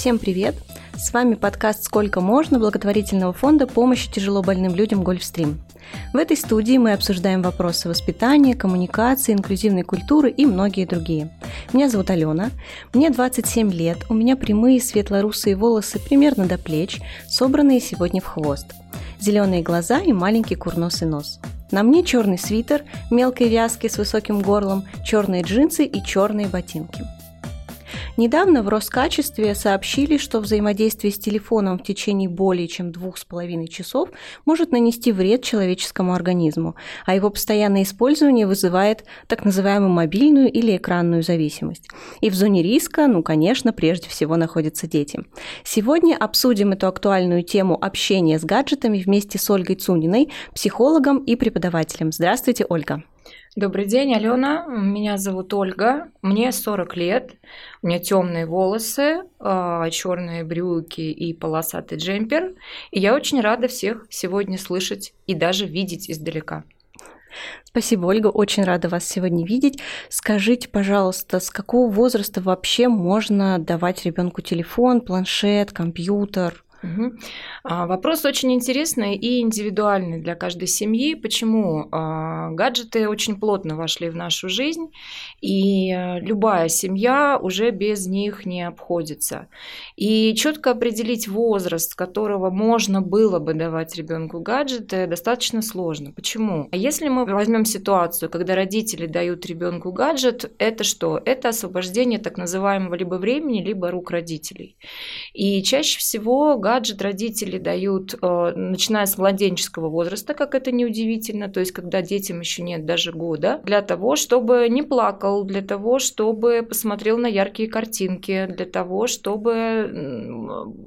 Всем привет! С вами подкаст «Сколько можно» благотворительного фонда помощи тяжело больным людям «Гольфстрим». В этой студии мы обсуждаем вопросы воспитания, коммуникации, инклюзивной культуры и многие другие. Меня зовут Алена, мне 27 лет, у меня прямые светло-русые волосы примерно до плеч, собранные сегодня в хвост, зеленые глаза и маленький курносый нос. На мне черный свитер, мелкой вязки с высоким горлом, черные джинсы и черные ботинки – Недавно в Роскачестве сообщили, что взаимодействие с телефоном в течение более чем двух с половиной часов может нанести вред человеческому организму, а его постоянное использование вызывает так называемую мобильную или экранную зависимость. И в зоне риска, ну, конечно, прежде всего находятся дети. Сегодня обсудим эту актуальную тему общения с гаджетами вместе с Ольгой Цуниной, психологом и преподавателем. Здравствуйте, Ольга. Добрый день, Алена. Меня зовут Ольга. Мне 40 лет. У меня темные волосы, а, черные брюки и полосатый джемпер. И я очень рада всех сегодня слышать и даже видеть издалека. Спасибо, Ольга, очень рада вас сегодня видеть. Скажите, пожалуйста, с какого возраста вообще можно давать ребенку телефон, планшет, компьютер? Угу. Вопрос очень интересный и индивидуальный для каждой семьи. Почему? А, гаджеты очень плотно вошли в нашу жизнь, и э, любая семья уже без них не обходится. И четко определить возраст, с которого можно было бы давать ребенку гаджеты, достаточно сложно. Почему? Если мы возьмем ситуацию, когда родители дают ребенку гаджет, это что? Это освобождение так называемого либо времени, либо рук родителей. И чаще всего гаджет родители дают, э, начиная с младенческого возраста, как это неудивительно, то есть когда детям еще нет даже года, для того, чтобы не плакал, для того, чтобы посмотрел на яркие картинки, для того, чтобы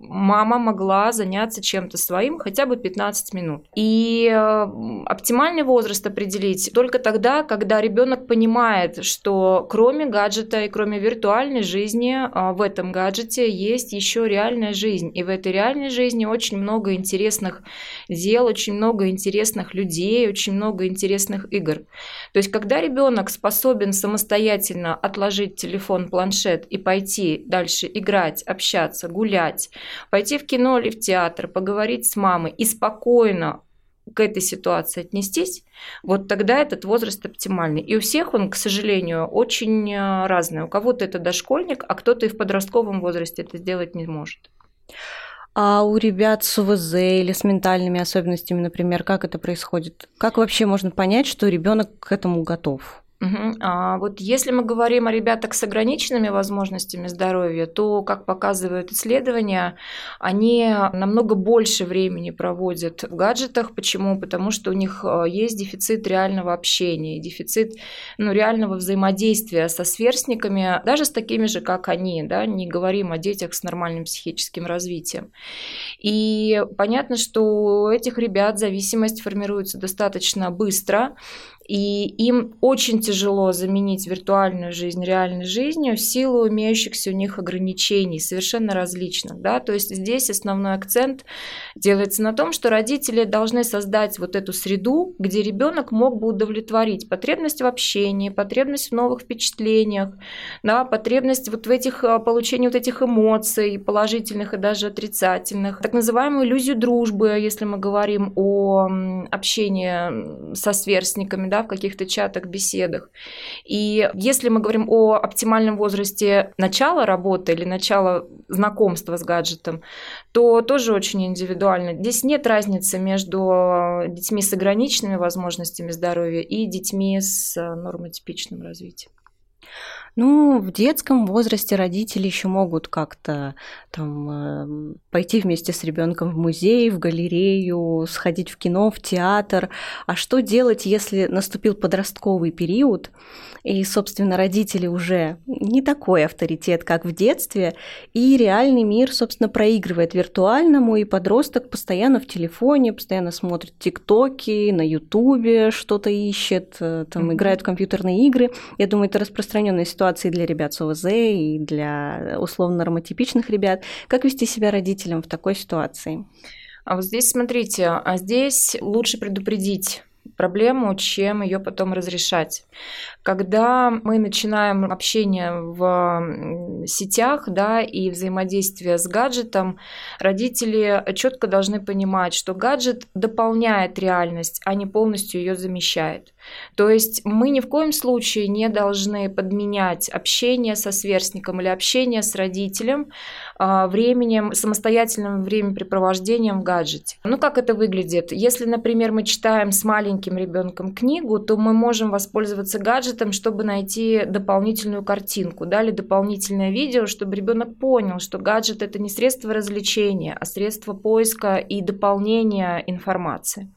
мама могла заняться чем-то своим хотя бы 15 минут. И э, оптимальный возраст определить только тогда, когда ребенок понимает, что кроме гаджета и кроме виртуальной жизни э, в этом гаджете есть еще реальная жизнь. И в этой реальной реальной жизни очень много интересных дел, очень много интересных людей, очень много интересных игр. То есть, когда ребенок способен самостоятельно отложить телефон, планшет и пойти дальше играть, общаться, гулять, пойти в кино или в театр, поговорить с мамой и спокойно к этой ситуации отнестись, вот тогда этот возраст оптимальный. И у всех он, к сожалению, очень э, разный. У кого-то это дошкольник, а кто-то и в подростковом возрасте это сделать не может. А у ребят с УВЗ или с ментальными особенностями, например, как это происходит? Как вообще можно понять, что ребенок к этому готов? Угу. А вот если мы говорим о ребятах с ограниченными возможностями здоровья, то, как показывают исследования, они намного больше времени проводят в гаджетах. Почему? Потому что у них э, есть дефицит реального общения, дефицит ну, реального взаимодействия со сверстниками, даже с такими же, как они. Да? Не говорим о детях с нормальным психическим развитием. И понятно, что у этих ребят зависимость формируется достаточно быстро, и им очень тяжело заменить виртуальную жизнь реальной жизнью в силу имеющихся у них ограничений, совершенно различных. Да? То есть здесь основной акцент делается на том, что родители должны создать вот эту среду, где ребенок мог бы удовлетворить потребность в общении, потребность в новых впечатлениях, да, потребность вот в этих, а, получении вот этих эмоций, положительных и даже отрицательных, так называемую иллюзию дружбы, если мы говорим о общении со сверстниками, да, в каких-то чатах, беседах. И если мы говорим о оптимальном возрасте начала работы или начала знакомства с гаджетом, то тоже очень индивидуально. Здесь нет разницы между детьми с ограниченными возможностями здоровья и детьми с нормотипичным развитием. Ну, в детском возрасте родители еще могут как-то там э, пойти вместе с ребенком в музей, в галерею, сходить в кино, в театр. А что делать, если наступил подростковый период, и, собственно, родители уже не такой авторитет, как в детстве, и реальный мир, собственно, проигрывает виртуальному, и подросток постоянно в телефоне, постоянно смотрит тиктоки, на ютубе что-то ищет, э, там, mm-hmm. играет в компьютерные игры. Я думаю, это распространенная ситуация для ребят с ОВЗ, и для условно-нормотипичных ребят. Как вести себя родителям в такой ситуации? А вот здесь, смотрите, а здесь лучше предупредить проблему, чем ее потом разрешать. Когда мы начинаем общение в сетях да, и взаимодействие с гаджетом, родители четко должны понимать, что гаджет дополняет реальность, а не полностью ее замещает. То есть мы ни в коем случае не должны подменять общение со сверстником или общение с родителем временем, самостоятельным времяпрепровождением в гаджете. Ну, как это выглядит? Если, например, мы читаем с маленьким ребенком книгу, то мы можем воспользоваться гаджетом, чтобы найти дополнительную картинку, да, или дополнительное видео, чтобы ребенок понял, что гаджет это не средство развлечения, а средство поиска и дополнения информации.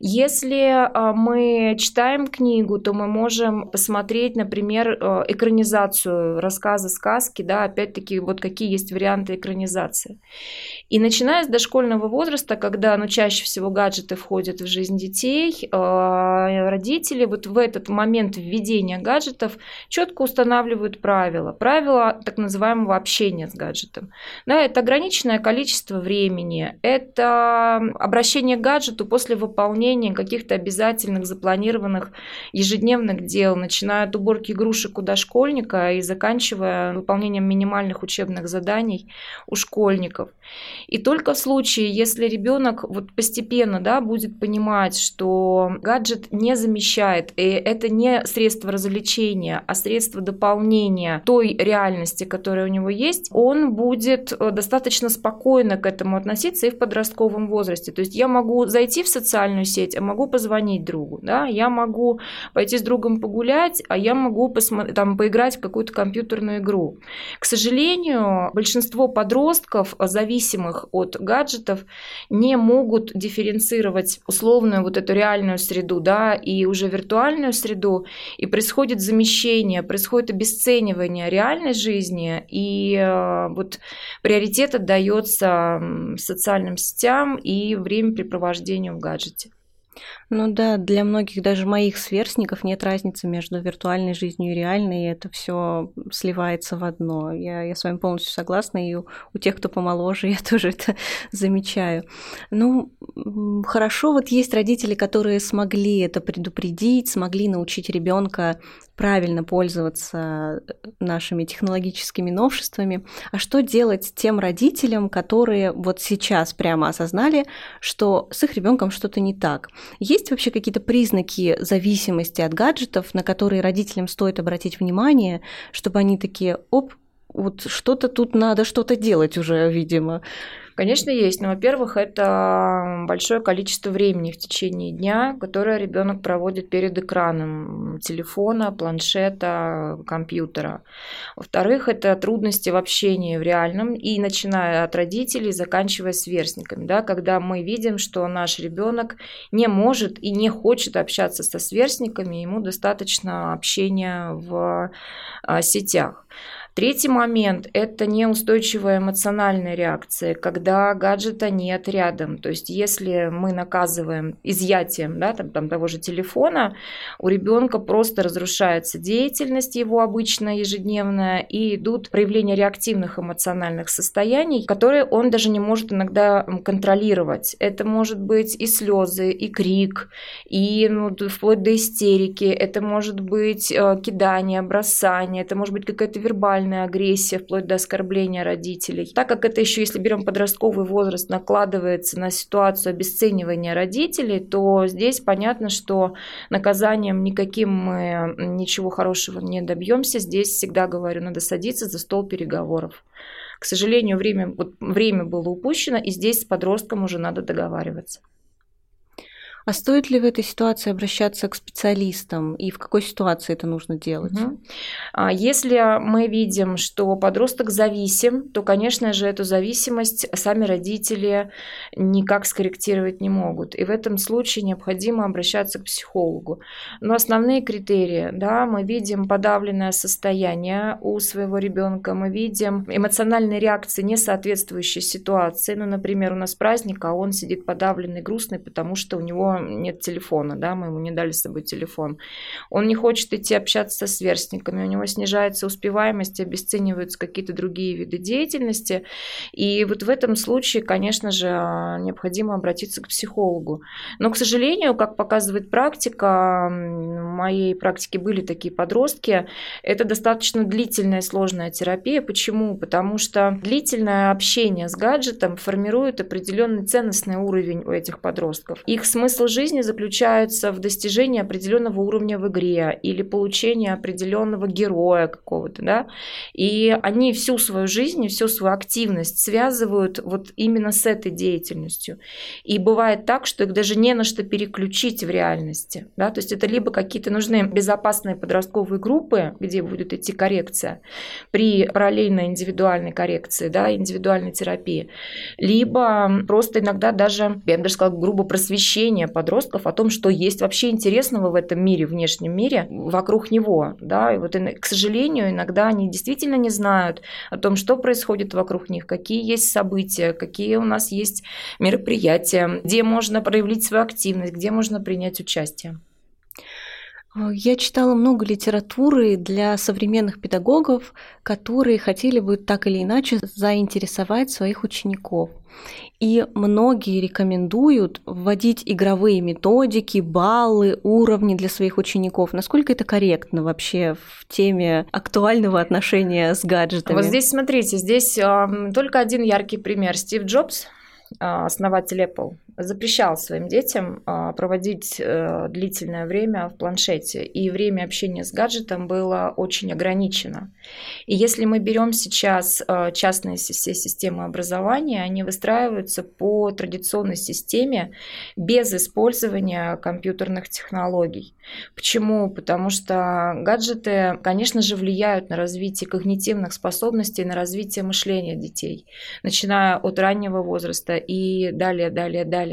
Если а, мы читаем книгу, то мы можем посмотреть, например, э, экранизацию рассказа, сказки, да, опять-таки, вот какие есть варианты экранизации. И начиная с дошкольного возраста, когда, ну, чаще всего гаджеты входят в жизнь детей, а, родители вот в этот момент введения гаджетов четко устанавливают правила. Правила так называемого общения с гаджетом. Да, это ограниченное количество времени, это обращение к гаджету после выполнения каких-то обязательных запланированных ежедневных дел, начиная от уборки игрушек у дошкольника и заканчивая выполнением минимальных учебных заданий у школьников. И только в случае, если ребенок вот постепенно да, будет понимать, что гаджет не замещает, и это не средство развлечения, а средство дополнения той реальности, которая у него есть, он будет э, достаточно спокойно к этому относиться и в подростковом возрасте. То есть я могу зайти в социальную сеть, а могу позвонить другу, да, я могу пойти с другом погулять, а я могу посмотреть, там, поиграть в какую-то компьютерную игру. К сожалению, большинство подростков, зависимых от гаджетов, не могут дифференцировать условную вот эту реальную среду, да, и уже виртуальную среду, и происходит замещение, происходит обесценивание реальной жизни, и э, вот приоритет отдается социальным сетям и времяпрепровождению в гаджете. Ну да, для многих даже моих сверстников нет разницы между виртуальной жизнью и реальной, и это все сливается в одно. Я, я с вами полностью согласна, и у, у тех, кто помоложе, я тоже это замечаю. Ну, хорошо, вот есть родители, которые смогли это предупредить, смогли научить ребенка правильно пользоваться э, нашими технологическими новшествами. А что делать тем родителям, которые вот сейчас прямо осознали, что с их ребенком что-то не так? Есть вообще какие-то признаки зависимости от гаджетов, на которые родителям стоит обратить внимание, чтобы они такие, оп, вот что-то тут надо что-то делать уже, видимо. Конечно, есть. Но, во-первых, это большое количество времени в течение дня, которое ребенок проводит перед экраном телефона, планшета, компьютера. Во-вторых, это трудности в общении в реальном, и начиная от родителей, заканчивая сверстниками, да, когда мы видим, что наш ребенок не может и не хочет общаться со сверстниками, ему достаточно общения в а, сетях. Третий момент – это неустойчивая эмоциональная реакция, когда гаджета нет рядом. То есть если мы наказываем изъятием да, там, там, того же телефона, у ребенка просто разрушается деятельность его обычно ежедневная, и идут проявления реактивных эмоциональных состояний, которые он даже не может иногда контролировать. Это может быть и слезы, и крик, и ну, вплоть до истерики, это может быть э, кидание, бросание, это может быть какая-то вербальная сексуальная агрессия, вплоть до оскорбления родителей. Так как это еще, если берем подростковый возраст, накладывается на ситуацию обесценивания родителей, то здесь понятно, что наказанием никаким мы ничего хорошего не добьемся. Здесь всегда говорю, надо садиться за стол переговоров. К сожалению, время, вот, время было упущено, и здесь с подростком уже надо договариваться. А стоит ли в этой ситуации обращаться к специалистам и в какой ситуации это нужно делать? Угу. Если мы видим, что подросток зависим, то, конечно же, эту зависимость сами родители никак скорректировать не могут. И в этом случае необходимо обращаться к психологу. Но основные критерии, да, мы видим подавленное состояние у своего ребенка, мы видим эмоциональные реакции, не соответствующие ситуации. Ну, например, у нас праздник, а он сидит подавленный, грустный, потому что у него нет телефона, да, мы ему не дали с собой телефон. Он не хочет идти общаться со сверстниками, у него снижается успеваемость, обесцениваются какие-то другие виды деятельности. И вот в этом случае, конечно же, необходимо обратиться к психологу. Но, к сожалению, как показывает практика, в моей практике были такие подростки, это достаточно длительная сложная терапия. Почему? Потому что длительное общение с гаджетом формирует определенный ценностный уровень у этих подростков. Их смысл жизни заключается в достижении определенного уровня в игре или получении определенного героя какого-то, да, и они всю свою жизнь всю свою активность связывают вот именно с этой деятельностью. И бывает так, что их даже не на что переключить в реальности, да, то есть это либо какие-то нужны безопасные подростковые группы, где будет идти коррекция при параллельной индивидуальной коррекции, да, индивидуальной терапии, либо просто иногда даже, я бы даже сказала, грубо просвещение подростков о том, что есть вообще интересного в этом мире, внешнем мире, вокруг него, да, и вот, к сожалению, иногда они действительно не знают о том, что происходит вокруг них, какие есть события, какие у нас есть мероприятия, где можно проявить свою активность, где можно принять участие. Я читала много литературы для современных педагогов, которые хотели бы так или иначе заинтересовать своих учеников. И многие рекомендуют вводить игровые методики, баллы, уровни для своих учеников. Насколько это корректно вообще в теме актуального отношения с гаджетами? Вот здесь смотрите, здесь э, только один яркий пример. Стив Джобс, а, основатель Apple, запрещал своим детям а, проводить э, длительное время в планшете, и время общения с гаджетом было очень ограничено. И если мы берем сейчас а, частные все системы образования, они выстраиваются по традиционной системе без использования компьютерных технологий. Почему? Потому что гаджеты, конечно же, влияют на развитие когнитивных способностей, на развитие мышления детей, начиная от раннего возраста и далее, далее, далее.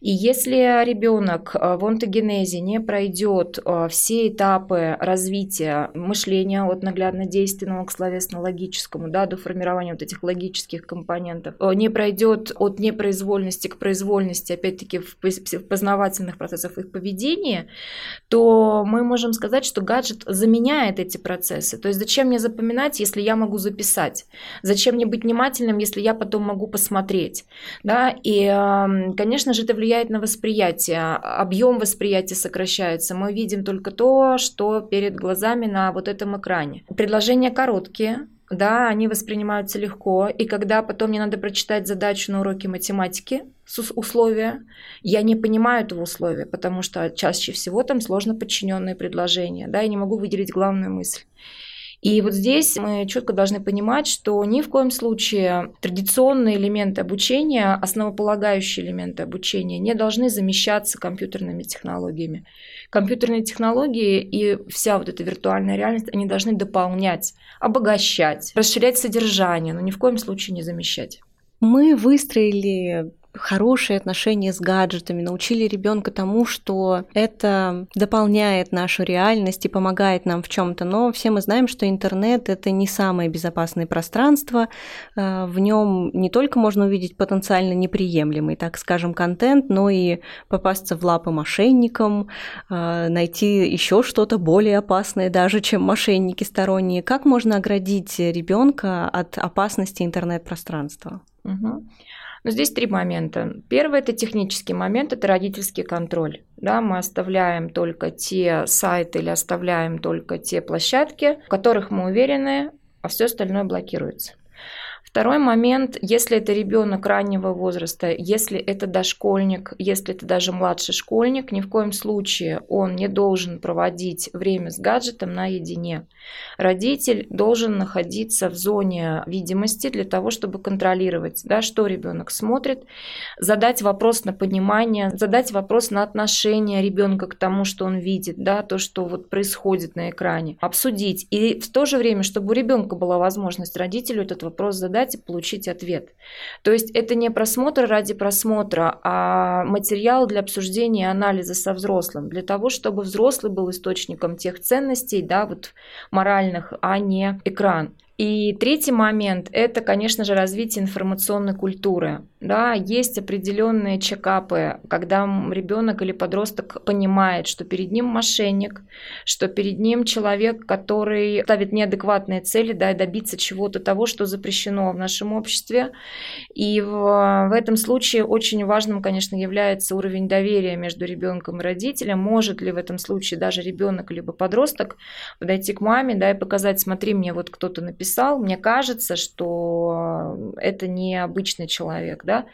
И если ребенок э, в онтогенезе не пройдет э, все этапы развития мышления от наглядно-действенного к словесно-логическому, да, до формирования вот этих логических компонентов, э, не пройдет от непроизвольности к произвольности, опять-таки в познавательных процессах их поведения, то мы можем сказать, что гаджет заменяет эти процессы. То есть зачем мне запоминать, если я могу записать? Зачем мне быть внимательным, если я потом могу посмотреть? Да? И, эм, конечно же, это влияет на восприятие. Объем восприятия сокращается. Мы видим только то, что перед глазами на вот этом экране. Предложения короткие, да, они воспринимаются легко. И когда потом мне надо прочитать задачу на уроке математики, условия, я не понимаю этого условия, потому что чаще всего там сложно подчиненные предложения, да, я не могу выделить главную мысль. И вот здесь мы четко должны понимать, что ни в коем случае традиционные элементы обучения, основополагающие элементы обучения не должны замещаться компьютерными технологиями. Компьютерные технологии и вся вот эта виртуальная реальность, они должны дополнять, обогащать, расширять содержание, но ни в коем случае не замещать. Мы выстроили хорошие отношения с гаджетами, научили ребенка тому, что это дополняет нашу реальность и помогает нам в чем-то. Но все мы знаем, что интернет это не самое безопасное пространство. Э, в нем не только можно увидеть потенциально неприемлемый, так скажем, контент, но и попасться в лапы мошенникам, э, найти еще что-то более опасное даже, чем мошенники сторонние. Как можно оградить ребенка от опасности интернет-пространства? Угу. Но здесь три момента. Первый – это технический момент, это родительский контроль. Да, мы оставляем только те сайты или оставляем только те площадки, в которых мы уверены, а все остальное блокируется. Второй момент, если это ребенок раннего возраста, если это дошкольник, если это даже младший школьник, ни в коем случае он не должен проводить время с гаджетом наедине. Родитель должен находиться в зоне видимости для того, чтобы контролировать, да, что ребенок смотрит, задать вопрос на понимание, задать вопрос на отношение ребенка к тому, что он видит, да, то, что вот происходит на экране, обсудить. И в то же время, чтобы у ребенка была возможность родителю этот вопрос задать, задать и получить ответ. То есть это не просмотр ради просмотра, а материал для обсуждения и анализа со взрослым, для того, чтобы взрослый был источником тех ценностей, да, вот моральных, а не экран. И третий момент – это, конечно же, развитие информационной культуры. Да, есть определенные чекапы, когда ребенок или подросток понимает, что перед ним мошенник, что перед ним человек, который ставит неадекватные цели, да, и добиться чего-то того, что запрещено в нашем обществе. И в, в этом случае очень важным, конечно, является уровень доверия между ребенком и родителем. Может ли в этом случае даже ребенок либо подросток подойти к маме, да, и показать, смотри, мне вот кто-то написал, мне кажется, что это не обычный человек, да.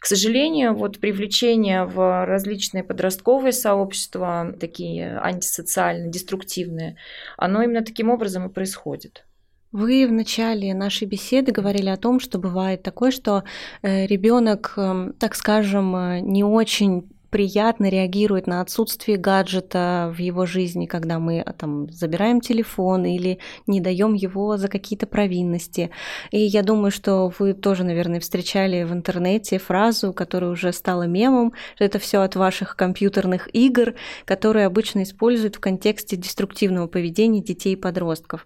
К сожалению, вот привлечение в различные подростковые сообщества, такие антисоциальные, деструктивные, оно именно таким образом и происходит. Вы в начале нашей беседы говорили о том, что бывает такое, что э, ребенок, эм, так скажем, э, не очень приятно реагирует на отсутствие гаджета в его жизни, когда мы а, там забираем телефон или не даем его за какие-то провинности. И я думаю, что вы тоже, наверное, встречали в интернете фразу, которая уже стала мемом, что это все от ваших компьютерных игр, которые обычно используют в контексте деструктивного поведения детей и подростков.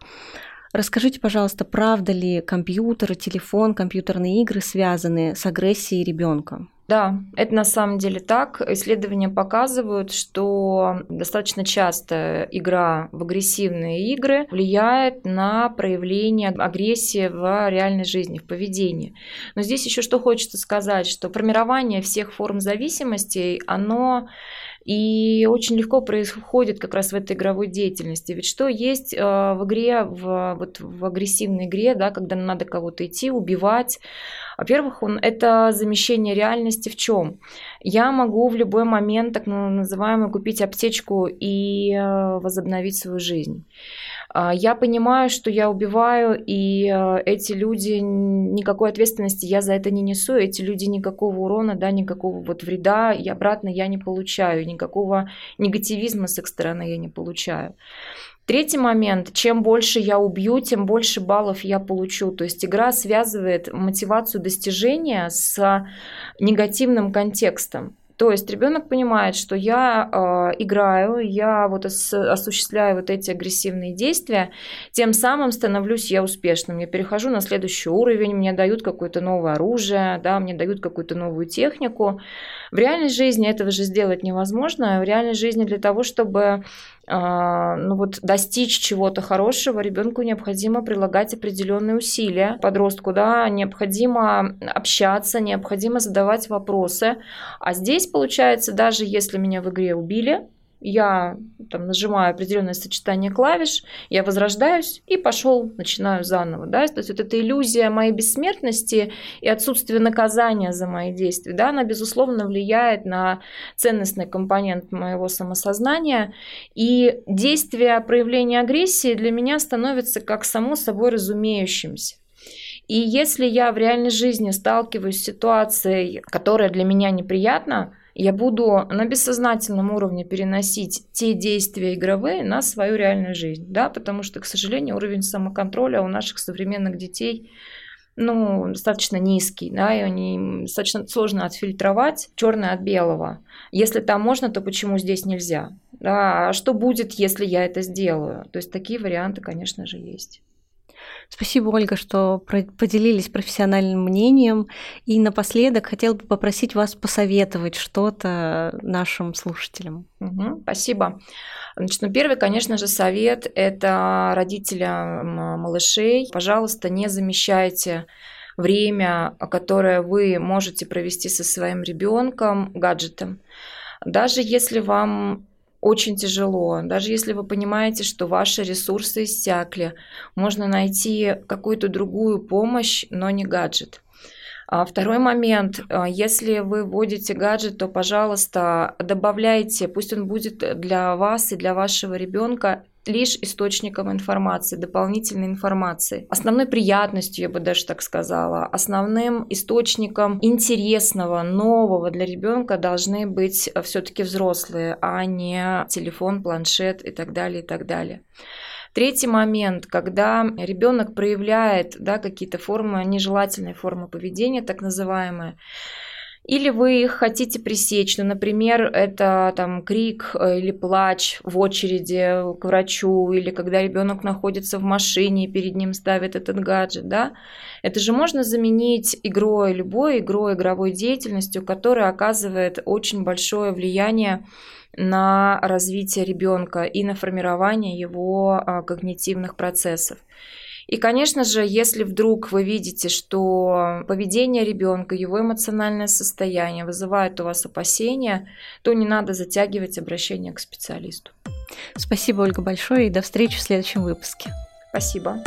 Расскажите, пожалуйста, правда ли компьютер, телефон, компьютерные игры связаны с агрессией ребенка? Да, это на самом деле так. Исследования показывают, что достаточно часто игра в агрессивные игры влияет на проявление агрессии в реальной жизни, в поведении. Но здесь еще что хочется сказать, что формирование всех форм зависимостей, оно и очень легко происходит как раз в этой игровой деятельности. Ведь что есть э, в игре, в, вот в агрессивной игре, да, когда надо кого-то идти, убивать, во-первых, он, это замещение реальности в чем? Я могу в любой момент, так называемую, купить аптечку и э, возобновить свою жизнь. А, я понимаю, что я убиваю, и э, эти люди, никакой ответственности я за это не несу, эти люди никакого урона, да, никакого вот вреда и обратно я не получаю, никакого негативизма с их стороны я не получаю. Третий момент, чем больше я убью, тем больше баллов я получу. То есть игра связывает мотивацию достижения с негативным контекстом. То есть ребенок понимает, что я э, играю, я вот ос- осуществляю вот эти агрессивные действия, тем самым становлюсь я успешным. Я перехожу на следующий уровень, мне дают какое-то новое оружие, да, мне дают какую-то новую технику. В реальной жизни этого же сделать невозможно. В реальной жизни для того, чтобы ну вот достичь чего-то хорошего, ребенку необходимо прилагать определенные усилия. Подростку, да, необходимо общаться, необходимо задавать вопросы. А здесь, получается, даже если меня в игре убили, я там, нажимаю определенное сочетание клавиш, я возрождаюсь и пошел, начинаю заново. Да? То есть вот эта иллюзия моей бессмертности и отсутствие наказания за мои действия, да, она, безусловно, влияет на ценностный компонент моего самосознания. И действие проявления агрессии для меня становится как само собой разумеющимся. И если я в реальной жизни сталкиваюсь с ситуацией, которая для меня неприятна, я буду на бессознательном уровне переносить те действия игровые на свою реальную жизнь, да, потому что, к сожалению, уровень самоконтроля у наших современных детей ну, достаточно низкий, да, и они достаточно сложно отфильтровать черное от белого. Если там можно, то почему здесь нельзя? Да, а что будет, если я это сделаю? То есть такие варианты, конечно же, есть. Спасибо, Ольга, что поделились профессиональным мнением. И напоследок хотел бы попросить вас посоветовать что-то нашим слушателям. Угу, спасибо. Значит, ну, первый, конечно же, совет – это родителям малышей. Пожалуйста, не замещайте время, которое вы можете провести со своим ребенком гаджетом. Даже если вам очень тяжело. Даже если вы понимаете, что ваши ресурсы иссякли, можно найти какую-то другую помощь, но не гаджет. А второй момент. А, если вы вводите гаджет, то, пожалуйста, добавляйте, пусть он будет для вас и для вашего ребенка лишь источником информации, дополнительной информации. Основной приятностью, я бы даже так сказала, основным источником интересного, нового для ребенка должны быть все-таки взрослые, а не телефон, планшет и так далее, и так далее. Третий момент, когда ребенок проявляет да, какие-то формы, нежелательные формы поведения, так называемые, Или вы их хотите пресечь, ну, например, это там крик э, или плач в очереди к врачу, или когда ребенок находится в машине и перед ним ставят этот гаджет, да, это же можно заменить игрой, любой игрой, игровой деятельностью, которая оказывает очень большое влияние на развитие ребенка и на формирование его а, когнитивных процессов. И, конечно же, если вдруг вы видите, что поведение ребенка, его эмоциональное состояние вызывает у вас опасения, то не надо затягивать обращение к специалисту. Спасибо, Ольга, большое и до встречи в следующем выпуске. Спасибо.